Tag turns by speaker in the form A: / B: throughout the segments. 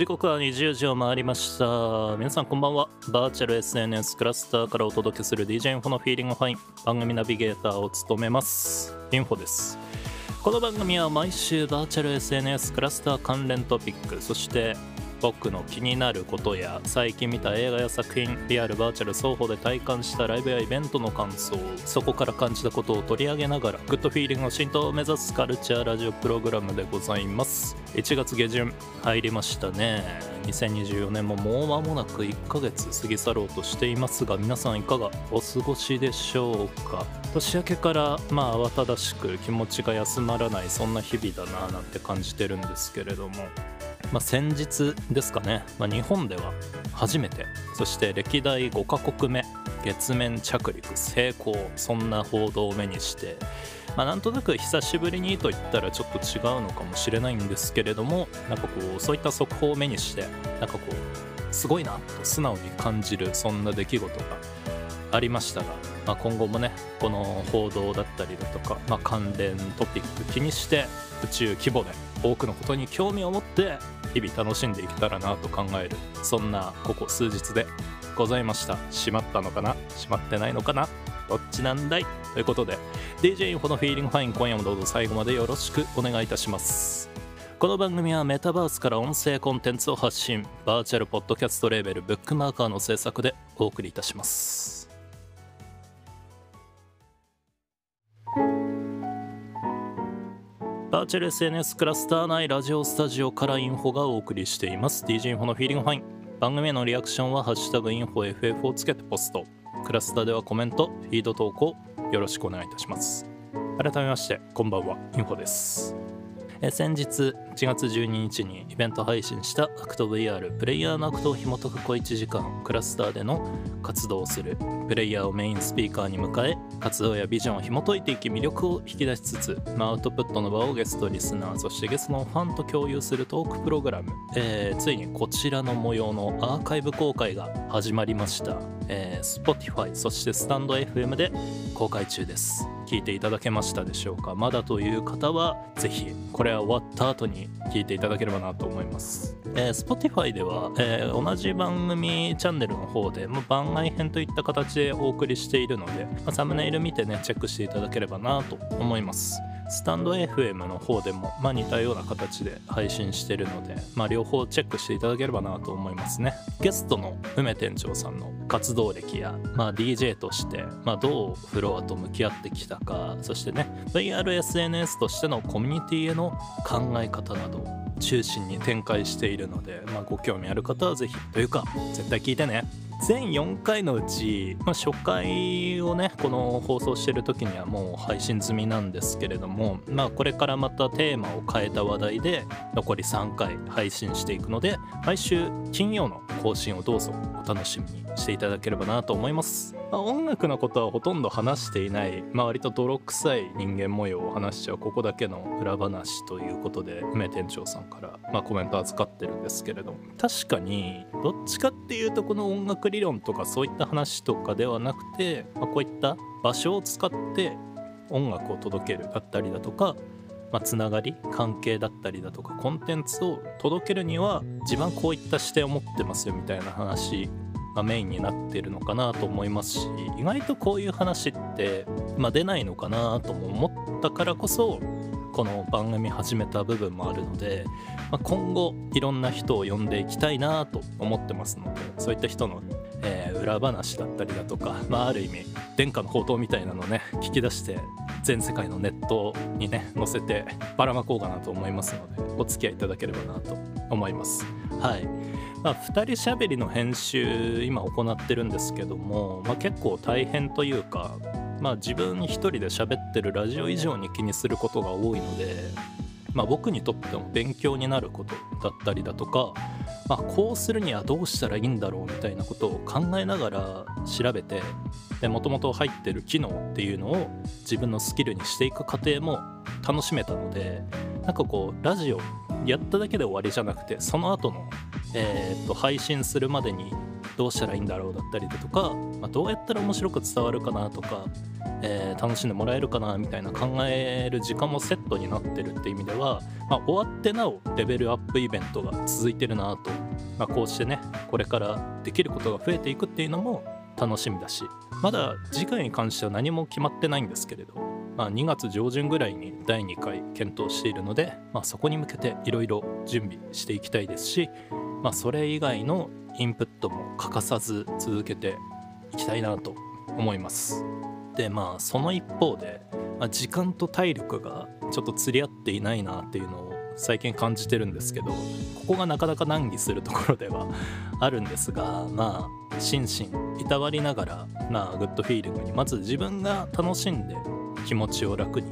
A: 時刻は20時を回りました。皆さんこんばんは。バーチャル SNS クラスターからお届けする DJ インフォのフィーリングファイン。番組ナビゲーターを務めます。インフォです。この番組は毎週バーチャル SNS クラスター関連トピックそして僕の気になることや最近見た映画や作品リアルバーチャル双方で体感したライブやイベントの感想そこから感じたことを取り上げながらグッドフィーリングの浸透を目指すカルチャーラジオプログラムでございます。1月下旬入りましたね。2024年ももう間もなく1ヶ月過ぎ去ろうとしていますが皆さんいかがお過ごしでしょうか？年明けからまあ慌ただしく気持ちが休まらないそんな日々だななんて感じてるんですけれども。まあ、先日ですかね、まあ、日本では初めて。そして歴代5カ国目。月面着陸成功。そんな報道を目にして、まあ、なんとなく久しぶりにと言ったらちょっと違うのかもしれないんですけれどもなんかこうそういった速報を目にしてなんかこうすごいなと素直に感じるそんな出来事がありましたが、まあ、今後もねこの報道だったりだとか、まあ、関連トピック気にして宇宙規模で多くのことに興味を持って日々楽しんでいけたらなと考えるそんなここ数日でございました。閉まったのかな？閉まってないのかな？どっちなんだい？ということで DJ インフォのフィーリングファイン今夜もどうぞ最後までよろしくお願いいたします。この番組はメタバースから音声コンテンツを発信バーチャルポッドキャストレーベルブックマーカーの制作でお送りいたします。バーチャル SNS クラスター内ラジオスタジオからインフォがお送りしています。DJ インフォのフィーリングファイン。番組へのリアクションは「ハッシュタグインフォ FF」をつけてポスト。クラスターではコメントフィード投稿よろしくお願いいたします。改めましてこんばんは。インフォです。え先日1月12日にイベント配信したアクト VR プレイヤーのアクトを紐解く小1時間クラスターでの活動をするプレイヤーをメインスピーカーに迎え活動やビジョンを紐解いていき魅力を引き出しつつ、まあ、アウトプットの場をゲストリスナーそしてゲストのファンと共有するトークプログラム、えー、ついにこちらの模様のアーカイブ公開が始まりました、えー、Spotify そしてスタンド FM で公開中です。聞いていただけましたでしょうか？まだという方はぜひこれは終わった後に聞いていただければなと思います、えー、Spotify では、えー、同じ番組チャンネルの方で、まあ、番外編といった形でお送りしているので、まあ、サムネイル見てねチェックしていただければなと思います。スタンド FM の方でも、まあ、似たような形で配信してるので、まあ、両方チェックしていただければなと思いますね。ゲストの梅店長さんの活動歴や、まあ、DJ として、まあ、どうフロアと向き合ってきたかそしてね VRSNS としてのコミュニティへの考え方などを中心に展開しているので、まあ、ご興味ある方は是非というか絶対聞いてね。全4回のうち、まあ、初回をねこの放送してる時にはもう配信済みなんですけれども、まあ、これからまたテーマを変えた話題で残り3回配信していくので毎週金曜の更新をどうぞお楽しみにしていただければなと思います、まあ、音楽のことはほとんど話していない、まあ、割と泥臭い人間模様を話しちゃうここだけの裏話ということで梅店長さんから、まあ、コメント預かってるんですけれども確かにどっちかっていうとこの音楽理論とかそういった話とかではなくて、まあ、こういった場所を使って音楽を届けるだったりだとかまあ、つながり関係だったりだとかコンテンツを届けるには自分こういった視点を持ってますよみたいな話がメインになってるのかなと思いますし意外とこういう話って、まあ、出ないのかなとも思ったからこそこの番組始めた部分もあるので、まあ、今後いろんな人を呼んでいきたいなと思ってますのでそういった人のえー、裏話だったりだとか、まあ、ある意味殿下の宝刀みたいなのをね聞き出して全世界のネットにね載せてばらまこうかなと思いますのでお付き合いいただければなと思います。はい。まあ、2人しゃべりの編集今行ってるんですけども、まあ、結構大変というか、まあ、自分一人で喋ってるラジオ以上に気にすることが多いので、まあ、僕にとっても勉強になることだったりだとかまあ、こうするにはどうしたらいいんだろうみたいなことを考えながら調べてもともと入ってる機能っていうのを自分のスキルにしていく過程も楽しめたのでなんかこうラジオやっただけで終わりじゃなくてその後の、えー、と配信するまでにどうしたらいいんだろうだったりだとか、まあ、どうやったら面白く伝わるかなとかえー、楽しんでもらえるかなみたいな考える時間もセットになってるって意味では、まあ、終わってなおレベルアップイベントが続いてるなと、まあ、こうしてねこれからできることが増えていくっていうのも楽しみだしまだ次回に関しては何も決まってないんですけれど、まあ、2月上旬ぐらいに第2回検討しているので、まあ、そこに向けていろいろ準備していきたいですし、まあ、それ以外のインプットも欠かさず続けていきたいなと思います。でまあその一方で、まあ、時間と体力がちょっと釣り合っていないなっていうのを最近感じてるんですけどここがなかなか難儀するところではあるんですがまあ心身いたわりながらなグッドフィーリングにまず自分が楽しんで気持ちを楽に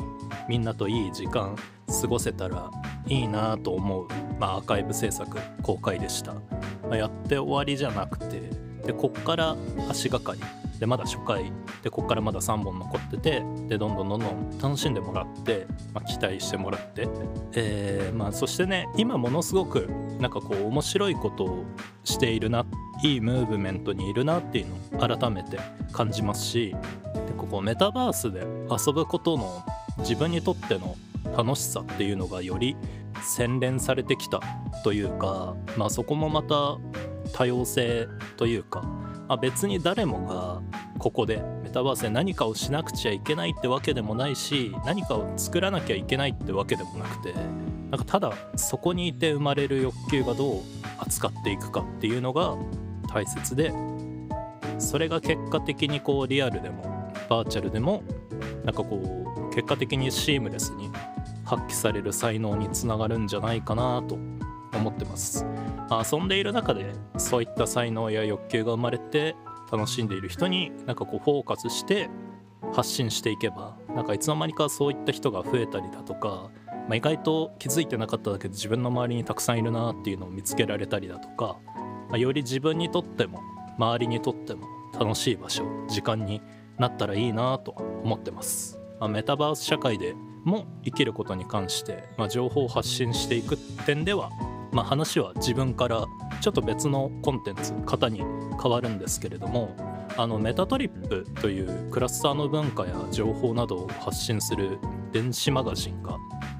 A: みんなといい時間過ごせたらいいなと思う、まあ、アーカイブ制作公開でした、まあ、やって終わりじゃなくてでこっから足がかり。でまだ初回でこっからまだ3本残っててでどんどんどんどん楽しんでもらって、まあ、期待してもらって、えーまあ、そしてね今ものすごくなんかこう面白いことをしているないいムーブメントにいるなっていうのを改めて感じますしでここメタバースで遊ぶことの自分にとっての楽しさっていうのがより洗練されてきたというか、まあ、そこもまた多様性というか、まあ、別に誰もがここでメタバースで何かをしなくちゃいけないってわけでもないし何かを作らなきゃいけないってわけでもなくてなんかただそこにいて生まれる欲求がどう扱っていくかっていうのが大切でそれが結果的にこうリアルでもバーチャルでもなんかこう結果的にシームレスに発揮される才能につながるんじゃないかなと思ってます。遊んでいる中でそういった才能や欲求が生まれて楽しんでいる人になんかこうフォーカスして発信していけばなんかいつの間にかそういった人が増えたりだとか、まあ、意外と気づいてなかっただけで自分の周りにたくさんいるなっていうのを見つけられたりだとか、まあ、より自分にとっても周りにとっても楽しい場所時間になったらいいなと思ってます。まあ、メタバース社会でも生きることに関して、ま、情報を発信していく点ではまあ、話は自分からちょっと別のコンテンツ型に変わるんですけれどもあのメタトリップというクラスターの文化や情報などを発信する電子マガジンが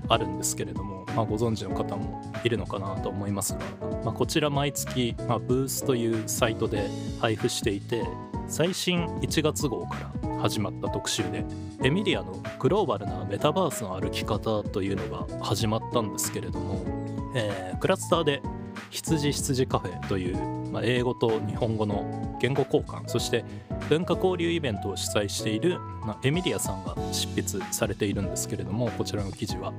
A: あるんですけれども、まあ、ご存知の方もいるのかなと思いますが、まあ、こちら毎月、まあ、ブースというサイトで配布していて最新1月号から始まった特集でエミリアのグローバルなメタバースの歩き方というのが始まったんですけれどもえー、クラスターで羊羊カフェという、まあ、英語と日本語の言語交換そして文化交流イベントを主催している、まあ、エミリアさんが執筆されているんですけれどもこちらの記事は、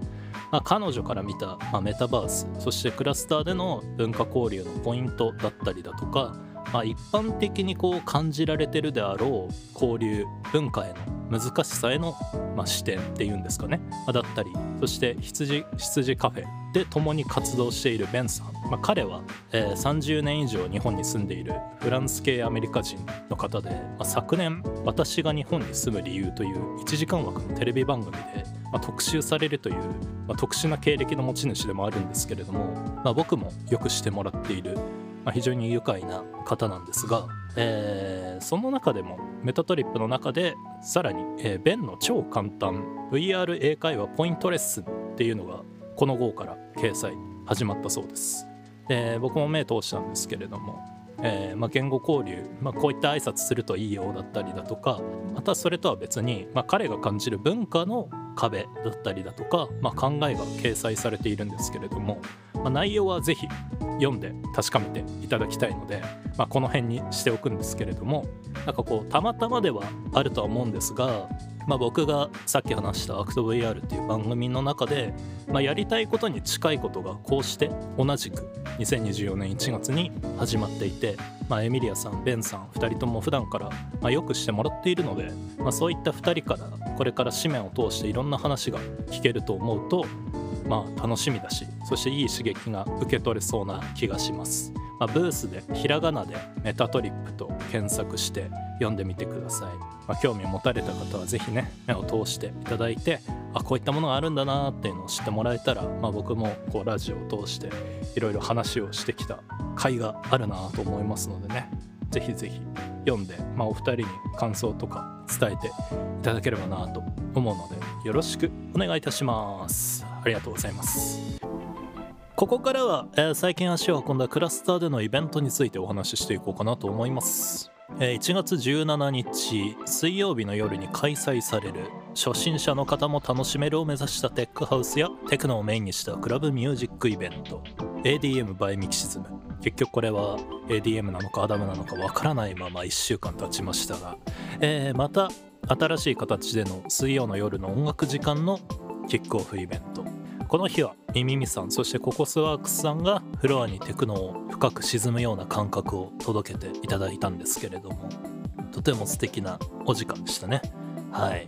A: まあ、彼女から見た、まあ、メタバースそしてクラスターでの文化交流のポイントだったりだとか、まあ、一般的にこう感じられてるであろう交流文化への難しさへの、まあ、視点っていうんですかね、だったりそして羊羊カフェで共に活動しているベンさん、まあ、彼は、えー、30年以上日本に住んでいるフランス系アメリカ人の方で、まあ、昨年「私が日本に住む理由」という1時間枠のテレビ番組で、まあ、特集されるという、まあ、特殊な経歴の持ち主でもあるんですけれども、まあ、僕もよくしてもらっている、まあ、非常に愉快な方なんですが、えー、その中でもメタトリップの中でさらに、えー、ベンの超簡単 VR 英会話ポイントレッスンっていうのがこの号から掲載始まったそうです。で僕も目通したんですけれども、えー、まあ、言語交流、まあ、こういった挨拶するといいよだったりだとかまたそれとは別に、まあ、彼が感じる文化の壁だったりだとか、ま考えが掲載されているんですけれども、ま内容は是非読んで確かめていただきたいので、まこの辺にしておくんですけれどもなんかこうたまたまではあるとは思うんですがまあ、僕がさっき話した「アクト VR」っていう番組の中で、まあ、やりたいことに近いことがこうして同じく2024年1月に始まっていて、まあ、エミリアさんベンさん2人とも普段からまよくしてもらっているので、ま、そういった2人からこれから紙面を通していろんな話が聞けると思うとまあ楽しみだしそしていい刺激が受け取れそうな気がします。まあ、ブースでひらがなでメタトリップと検索して読んでみてください、まあ、興味持たれた方は是非ね目を通していただいてあこういったものがあるんだなっていうのを知ってもらえたら、まあ、僕もこうラジオを通していろいろ話をしてきた甲斐があるなと思いますのでね。是非是非読んで、まあ、お二人に感想とか伝えていただければなと思うのでよろしくお願いいたします。ありがとうございます。ここからは、えー、最近足を運んだクラスターでのイベントについてお話ししていこうかなと思います。え1月17日水曜日の夜に開催される初心者の方も楽しめるを目指したテックハウスやテクノをメインにしたクラブミュージックイベント。ADM by ミキシズム。結局これは ADM なのかアダムなのかわからないまま1週間経ちましたが、えー、また新しい形での水曜の夜の音楽時間のキックオフイベント。この日はミミミさんそしてココスワークスさんがフロアにテクノを深く沈むような感覚を届けていただいたんですけれどもとても素敵なお時間でしたね。はい。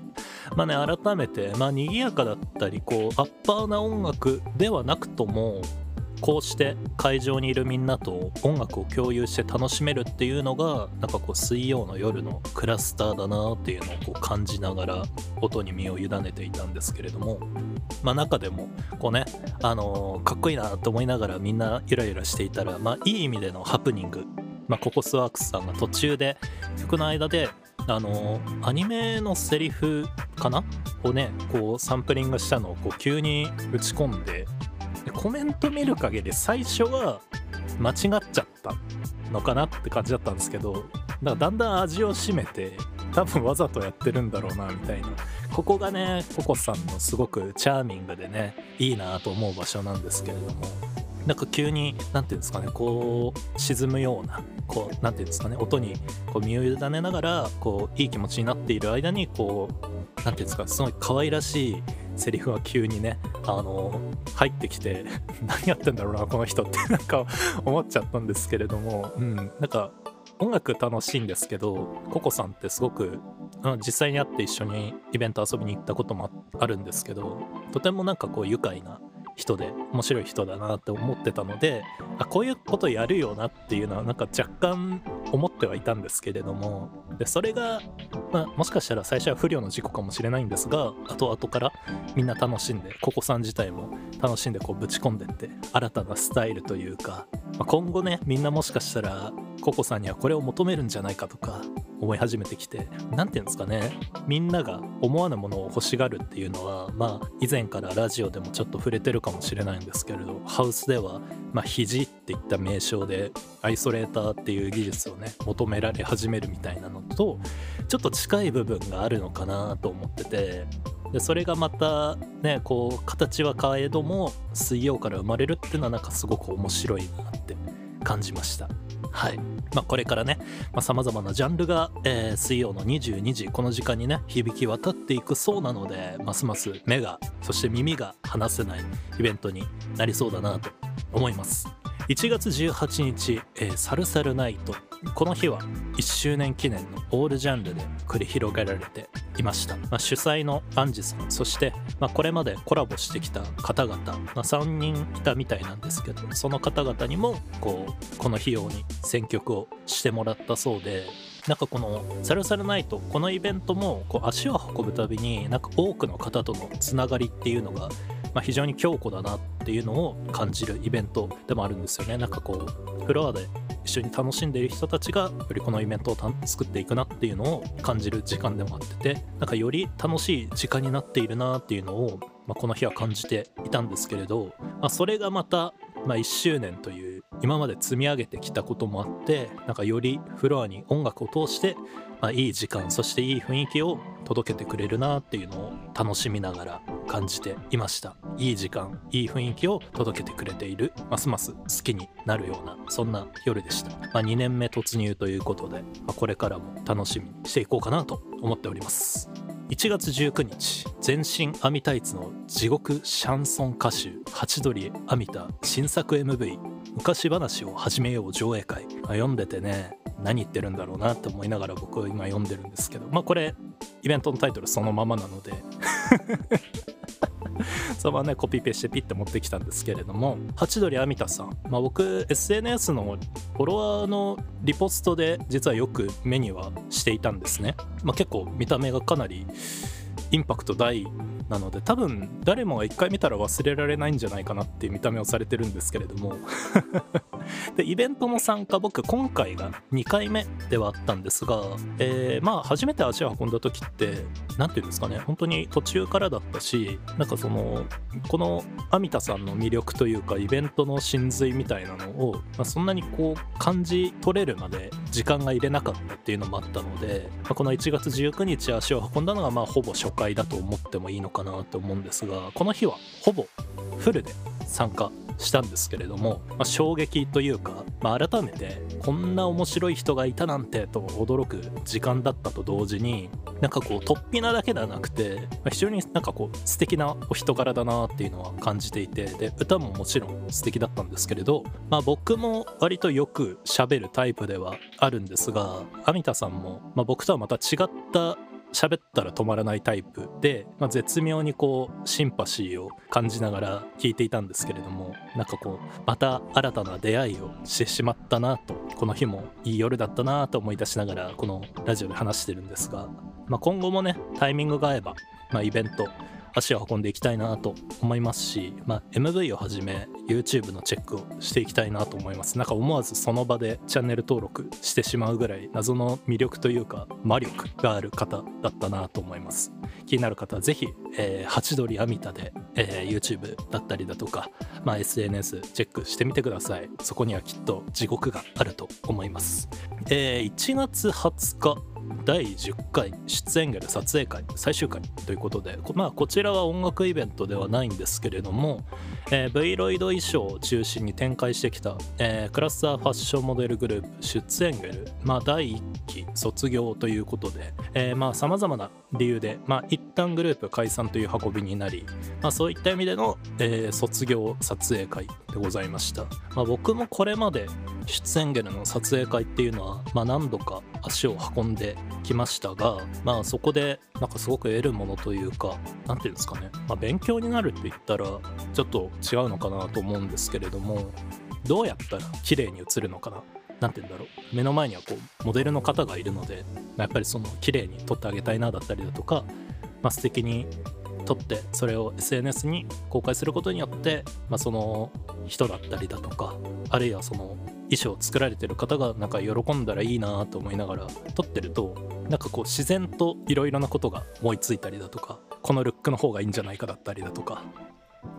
A: まあね改めてまあ賑やかだったりこうアッパーな音楽ではなくともこうして会場にいるみんなと音楽を共有して楽しめるっていうのがなんかこう水曜の夜のクラスターだなっていうのをこう感じながら音に身を委ねていたんですけれどもまあ中でもこうねあのー、かっこいいなと思いながらみんなゆらゆらしていたらまあいい意味でのハプニング。まあ、ココスワークスさんが途中で曲の間であのアニメのセリフかな？をねこうサンプリングしたのをこう急に打ち込んででコメント見る限り最初は間違っちゃったのかなって感じだったんですけどだかだんだん味を占めて多分わざとやってるんだろうなみたいな。ここがねココさんのすごくチャーミングでねいいなと思う場所なんですけれども。なんか急に何て言うんですかねこう沈むようなこう何て言うんですかね音にこう身を委ねながらこういい気持ちになっている間にこう何て言うんですかすごい可愛らしいセリフが急にねあの入ってきて 何やってんだろうなこの人って なんか思っちゃったんですけれどもうん。なんか音楽楽しいんですけどココさんってすごく実際に会って一緒にイベント遊びに行ったこともあるんですけどとてもなんかこう愉快な人で面白い人だなって思ってたのであこういうことやるよなっていうのはなんか若干思ってはいたんですけれどもでそれが、まあ、もしかしたら最初は不良の事故かもしれないんですが後々からみんな楽しんでココさん自体も楽しんでこうぶち込んでって新たなスタイルというか、まあ、今後ねみんなもしかしたらココさんにはこれを求めるんじゃないかとか思い始めてきて何て言うんですかねみんなが思わぬものを欲しがるっていうのはまあ以前からラジオでもちょっと触れてるかもしれないんですけれどハウスではまあ肘っていった名称でアイソレーターっていう技術をねね求められ始めるみたいなのとちょっと近い部分があるのかなと思っててでそれがまたねこう形は変えども水曜から生まれるっていうのはなんかすごく面白いなって感じました。はいまあ、これからねさまざ、まなジャンルが、えー、水曜の22時この時間にね響き渡っていくそうなのでますます目がそして耳が離せないイベントになりそうだなと思います1月18日、えー、サルサルナイト。この日は1周年記念のオールジャンルで繰り広げられていました、まあ、主催のアンジさんそして、まあ、これまでコラボしてきた方々、まあ、3人いたみたいなんですけどその方々にもこうこの費用に選曲をしてもらったそうでなんかこのサルサルナイトこのイベントもこう足を運ぶたびになんか多くの方とのつながりっていうのがまあ、非常に強固だなっていうのを感じるイベントでもあるんですよね。なんかこうフロアで一緒に楽しんでいる人たちがよりこのイベントを作っていくなっていうのを感じる時間でもあっててなんかより楽しい時間になっているなっていうのを、まあ、この日は感じていたんですけれど、まあ、それがまた、まあ、1周年という今まで積み上げてきたこともあってなんかよりフロアに音楽を通して、まあ、いい時間そしていい雰囲気を届けてくれるなっていうのを楽しみながら感じていました。いい時間いい雰囲気を届けてくれているますます好きになるようなそんな夜でした、まあ、2年目突入ということで、まあ、これからも楽しみにしていこうかなと思っております。1月19日全身アミタイツの地獄シャンソン歌手ハチドリアミタ新作 MV 昔話を始めよう上映会、まあ、読んでてね何言ってるんだろうなって思いながら僕は今読んでるんですけどまあこれイベントのタイトルそのままなので そのままねコピペしてピッて持ってきたんですけれどもハチドリアミタさん、まあ、僕 SNS のフォロワーのリポストで実はよく目にはしていたんですね、まあ、結構見た目がかなりインパクト大なので多分誰もが一回見たら忘れられないんじゃないかなっていう見た目をされてるんですけれども。でイベントの参加僕今回が2回目ではあったんですが、えー、まあ初めて足を運んだ時って何て言うんですかね本当に途中からだったしなんかそのこのアミタさんの魅力というかイベントの真髄みたいなのを、まあ、そんなにこう感じ取れるまで時間が入れなかったっていうのもあったので、まあ、この1月19日足を運んだのがまあほぼ初回だと思ってもいいのかかなと思うんですがこの日はほぼフルで参加したんですけれども、まあ、衝撃というか、まあ、改めてこんな面白い人がいたなんてと驚く時間だったと同時になんかこう突飛なだけではなくて、まあ、非常になんかこう素敵なお人柄だなっていうのは感じていてで歌ももちろん素敵だったんですけれど、まあ、僕も割とよく喋るタイプではあるんですがアミタさんも、まあ、僕とはまた違った喋ったら止まらないタイプで、まあ、絶妙にこうシンパシーを感じながら聞いていたんですけれどもなんかこうまた新たな出会いをしてしまったなとこの日もいい夜だったなと思い出しながらこのラジオで話してるんですが、まあ、今後もねタイミングが合えば、まあ、イベント足を運んでいきたいなと思いますし、まあ、MV をはじめ YouTube のチェックをしていきたいなと思います。なんか思わずその場でチャンネル登録してしまうぐらい謎の魅力というか魔力がある方だったなと思います。気になる方はぜひ、えー、ハチドリアミタで、えー、YouTube だったりだとか、まあ、SNS チェックしてみてください。そこにはきっと地獄があると思います、えー、1月20日第10回出演ゲル撮影会最終回ということで、まあ、こちらは音楽イベントではないんですけれども、えー、V ロイド衣装を中心に展開してきた、えー、クラスターファッションモデルグループ出演ゲル、まあ、第1期卒業ということでさまざ、まな理由で、まあ、一旦グループ解散という運びになり、まあ、そういった意味での、えー、卒業撮影会でございました、まあ、僕もこれまで出演ゲルの撮影会っていうのは、まあ、何度か足を運んできましたが、まあ、そこでなんかすごく得るものというか何て言うんですかね、まあ、勉強になるって言ったらちょっと違うのかなと思うんですけれどもどうやったら綺麗に映るのかな何て言うんだろう。目の前にはこうモデルの方がいるのでまやっぱりその綺麗に撮ってあげたいなだったりだとか、まあ、素敵に撮ってそれを SNS に公開することによって、まあ、その人だったりだとかあるいはその衣装を作られてる方がなんか喜んだらいいなと思いながら撮ってるとなんかこう自然といろいろなことが思いついたりだとかこのルックの方がいいんじゃないかだったりだとか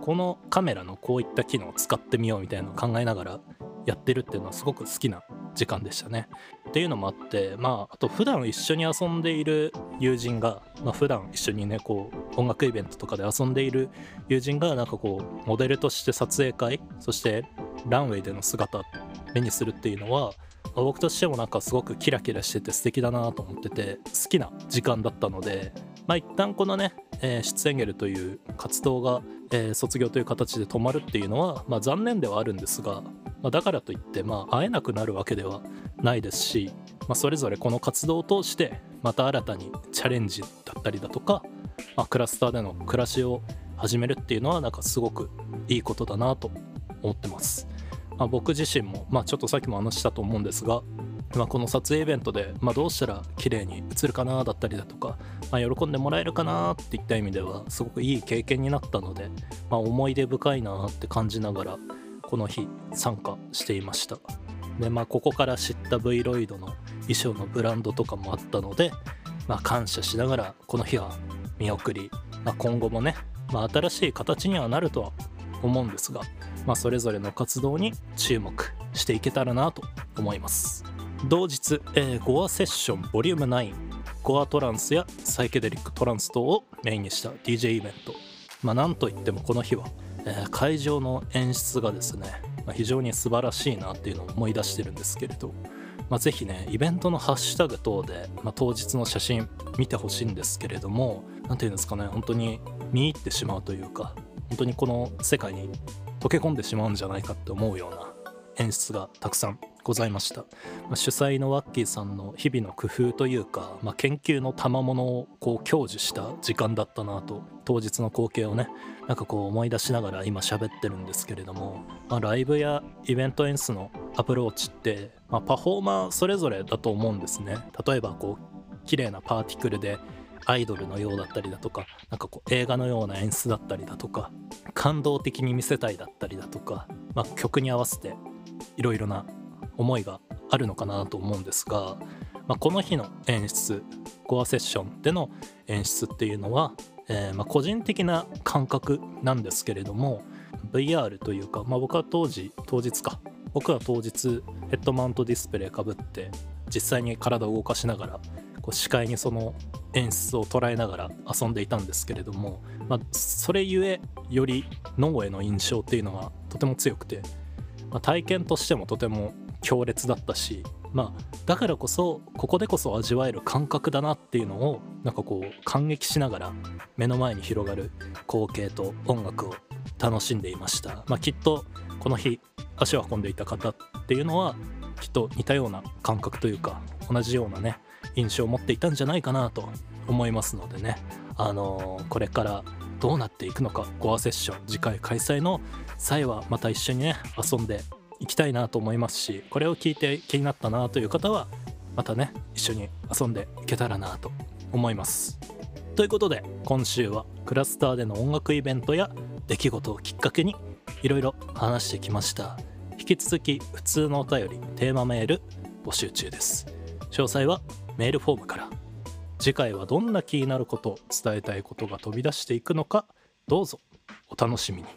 A: このカメラのこういった機能を使ってみようみたいなのを考えながらやってるっていうのはすごく好きな時間でしたね。っていうのもあってまああと普段一緒に遊んでいる友人が、まあ、普段一緒にねこう音楽イベントとかで遊んでいる友人がなんかこうモデルとして撮影会そしてランウェイでの姿目にするっていうのは僕としてもなんかすごくキラキラしてて素敵だなと思ってて好きな時間だったのでまあ一旦このね、えー、出演ゲルという活動が、えー、卒業という形で止まるっていうのは、まあ、残念ではあるんですがまあ、だからといって、まあ、会えなくなるわけではないですし、まあ、それぞれこの活動を通してまた新たにチャレンジだったりだとか、まあ、クラスターでの暮らしを始めるっていうのはなんかすごくいいことだなと思ってます。まあ、僕自身も、まあ、ちょっとさっきも話したと思うんですが、まあ、この撮影イベントで、まあ、どうしたら綺麗に映るかなだったりだとか、まあ、喜んでもらえるかなっていった意味ではすごくいい経験になったので、まあ、思い出深いなって感じながらこの日参加していました。でまあここから知った V ロイドの衣装のブランドとかもあったので、まあ、感謝しながらこの日は見送り、まあ、今後もね、まあ、新しい形にはなるとは思うんですが、まあ、それぞれの活動に注目していけたらなと思います。同日、えー、ゴアセッションボリューム9ゴアトランスやサイケデリックトランス等をメインにした DJ イベント。まあなんといってもこの日はえー、会場の演出がですね、まあ、非常に素晴らしいなっていうのを思い出してるんですけれど、まあ、ぜひねイベントのハッシュタグ等で、まあ、当日の写真見てほしいんですけれども何て言うんですかね本当に見入ってしまうというか本当にこの世界に溶け込んでしまうんじゃないかって思うような演出がたくさんございました、まあ、主催のワッキーさんの日々の工夫というか、まあ、研究の賜物をこう享受した時間だったなと当日の光景をねなんかこう思い出しながら今喋ってるんですけれども、まあ、ライブやイベント演出のアプローチって、まあ、パフォーマーそれぞれだと思うんですね。例えばこう綺麗なパーティクルでアイドルのようだったりだとかなんかこう映画のような演出だったりだとか感動的に見せたいだったりだとか、まあ、曲に合わせていろいろな思いがあるのかなと思うんですが、まあ、この日の演出コアセッションでの演出っていうのは、えー、まあ個人的な感覚なんですけれども VR というか、まあ、僕は当時当日か。僕は当日ヘッドマウントディスプレイかぶって実際に体を動かしながらこう視界にその演出を捉えながら遊んでいたんですけれども、まあ、それゆえより脳への印象っていうのがとても強くて、まあ、体験としてもとても強烈だったし、まあ、だからこそここでこそ味わえる感覚だなっていうのをなんかこう感激しながら目の前に広がる光景と音楽を楽しんでいました、まあ、きっとこの日足を運んでいた方っていうのはきっと似たような感覚というか同じようなね印象を持っていたんじゃないかなと思いますのでね。あのー、これからどうなっていくのかゴアセッション次回開催の際はまた一緒にね遊んでいきたいなと思いますしこれを聞いて気になったなという方はまたね一緒に遊んでいけたらなと思います。ということで今週はクラスターでの音楽イベントや出来事をきっかけにいろいろ話してきました。引き続き普通のお便りテーマメール募集中です。詳細はメールフォームから。次回はどんな気になること伝えたいことが飛び出していくのかどうぞお楽しみに。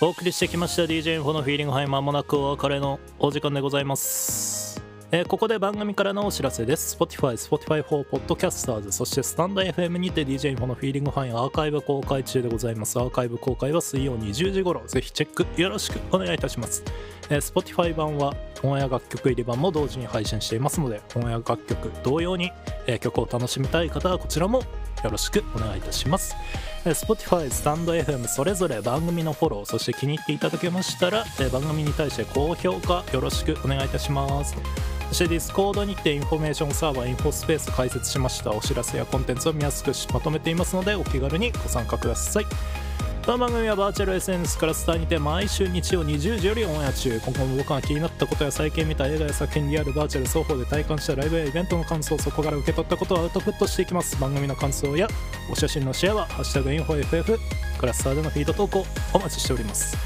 A: お送りしてきました。DJ インフォのフィーリングハイまもなくお別れのお時間でございます。えー、ここで番組からのお知らせです。Spotify、Spotify for Podcasters そしてスタンド FM にて DJ インフォのフィーリングファイアーカイブ公開中でございます。アーカイブ公開は水曜20時頃。ぜひチェックよろしくお願いいたします、えー、Spotify 版はオンエア楽曲入り版も同時に配信していますのでオンエア楽曲同様に、えー、曲を楽しみたい方はこちらもよろしくお願いいたします。Spotify、 stand.fm それぞれ番組のフォロー、そして気に入っていただけましたら、番組に対して高評価よろしくお願いいたします。そして Discord にてインフォメーションサーバーインフォスペース開設しましたお知らせやコンテンツを見やすくまとめていますのでお気軽にご参加くださいこの番組はバーチャル SNS からスターにて毎週日曜20時よりオンエア中今後も僕が気になったことや最近見た映画や作品リアルバーチャル双方で体感したライブやイベントの感想そこから受け取ったことをアウトプットしていきます。番組の感想やお写真のシェアは「ハッシュタグインフォ FF」クラスターでのフィード投稿お待ちしております。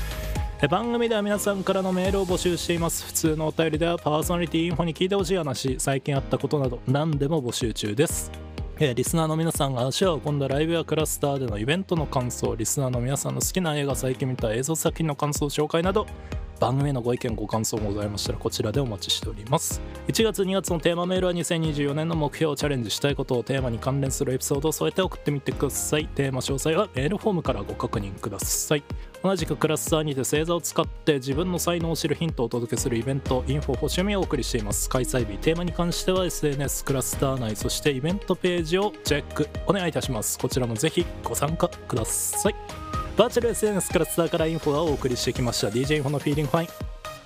A: 番組では皆さんからのメールを募集しています。普通のお便りではパーソナリティインフォに聞いてほしい話最近あったことなど何でも募集中です。えリスナーの皆さんが足を運んだライブやクラスターでのイベントの感想リスナーの皆さんの好きな映画最近見た映像作品の感想紹介など番組のご意見ご感想もございましたらこちらでお待ちしております。1月2月のテーマメールは2024年の目標をチャレンジしたいことをテーマに関連するエピソードを添えて送ってみてください。テーマ詳細はメールフォームからご確認ください。同じくクラスターにて星座を使って自分の才能を知るヒントをお届けするイベントインフォフォ趣味をお送りしています。開催日テーマに関しては SNS クラスター内そしてイベントページをチェック。お願いいたします。こちらもぜひご参加ください。バーチャル SNS からツアーからインフォがお送りしてきました。DJ インフォのフィーリングファイン。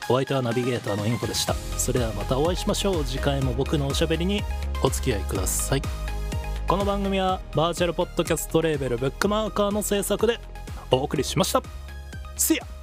A: お相手はナビゲーターのインフォでした。それではまたお会いしましょう。次回も僕のおしゃべりに。お付き合いください。この番組はバーチャルポッドキャストレーベルブックマーカーの制作でお送りしました。See ya!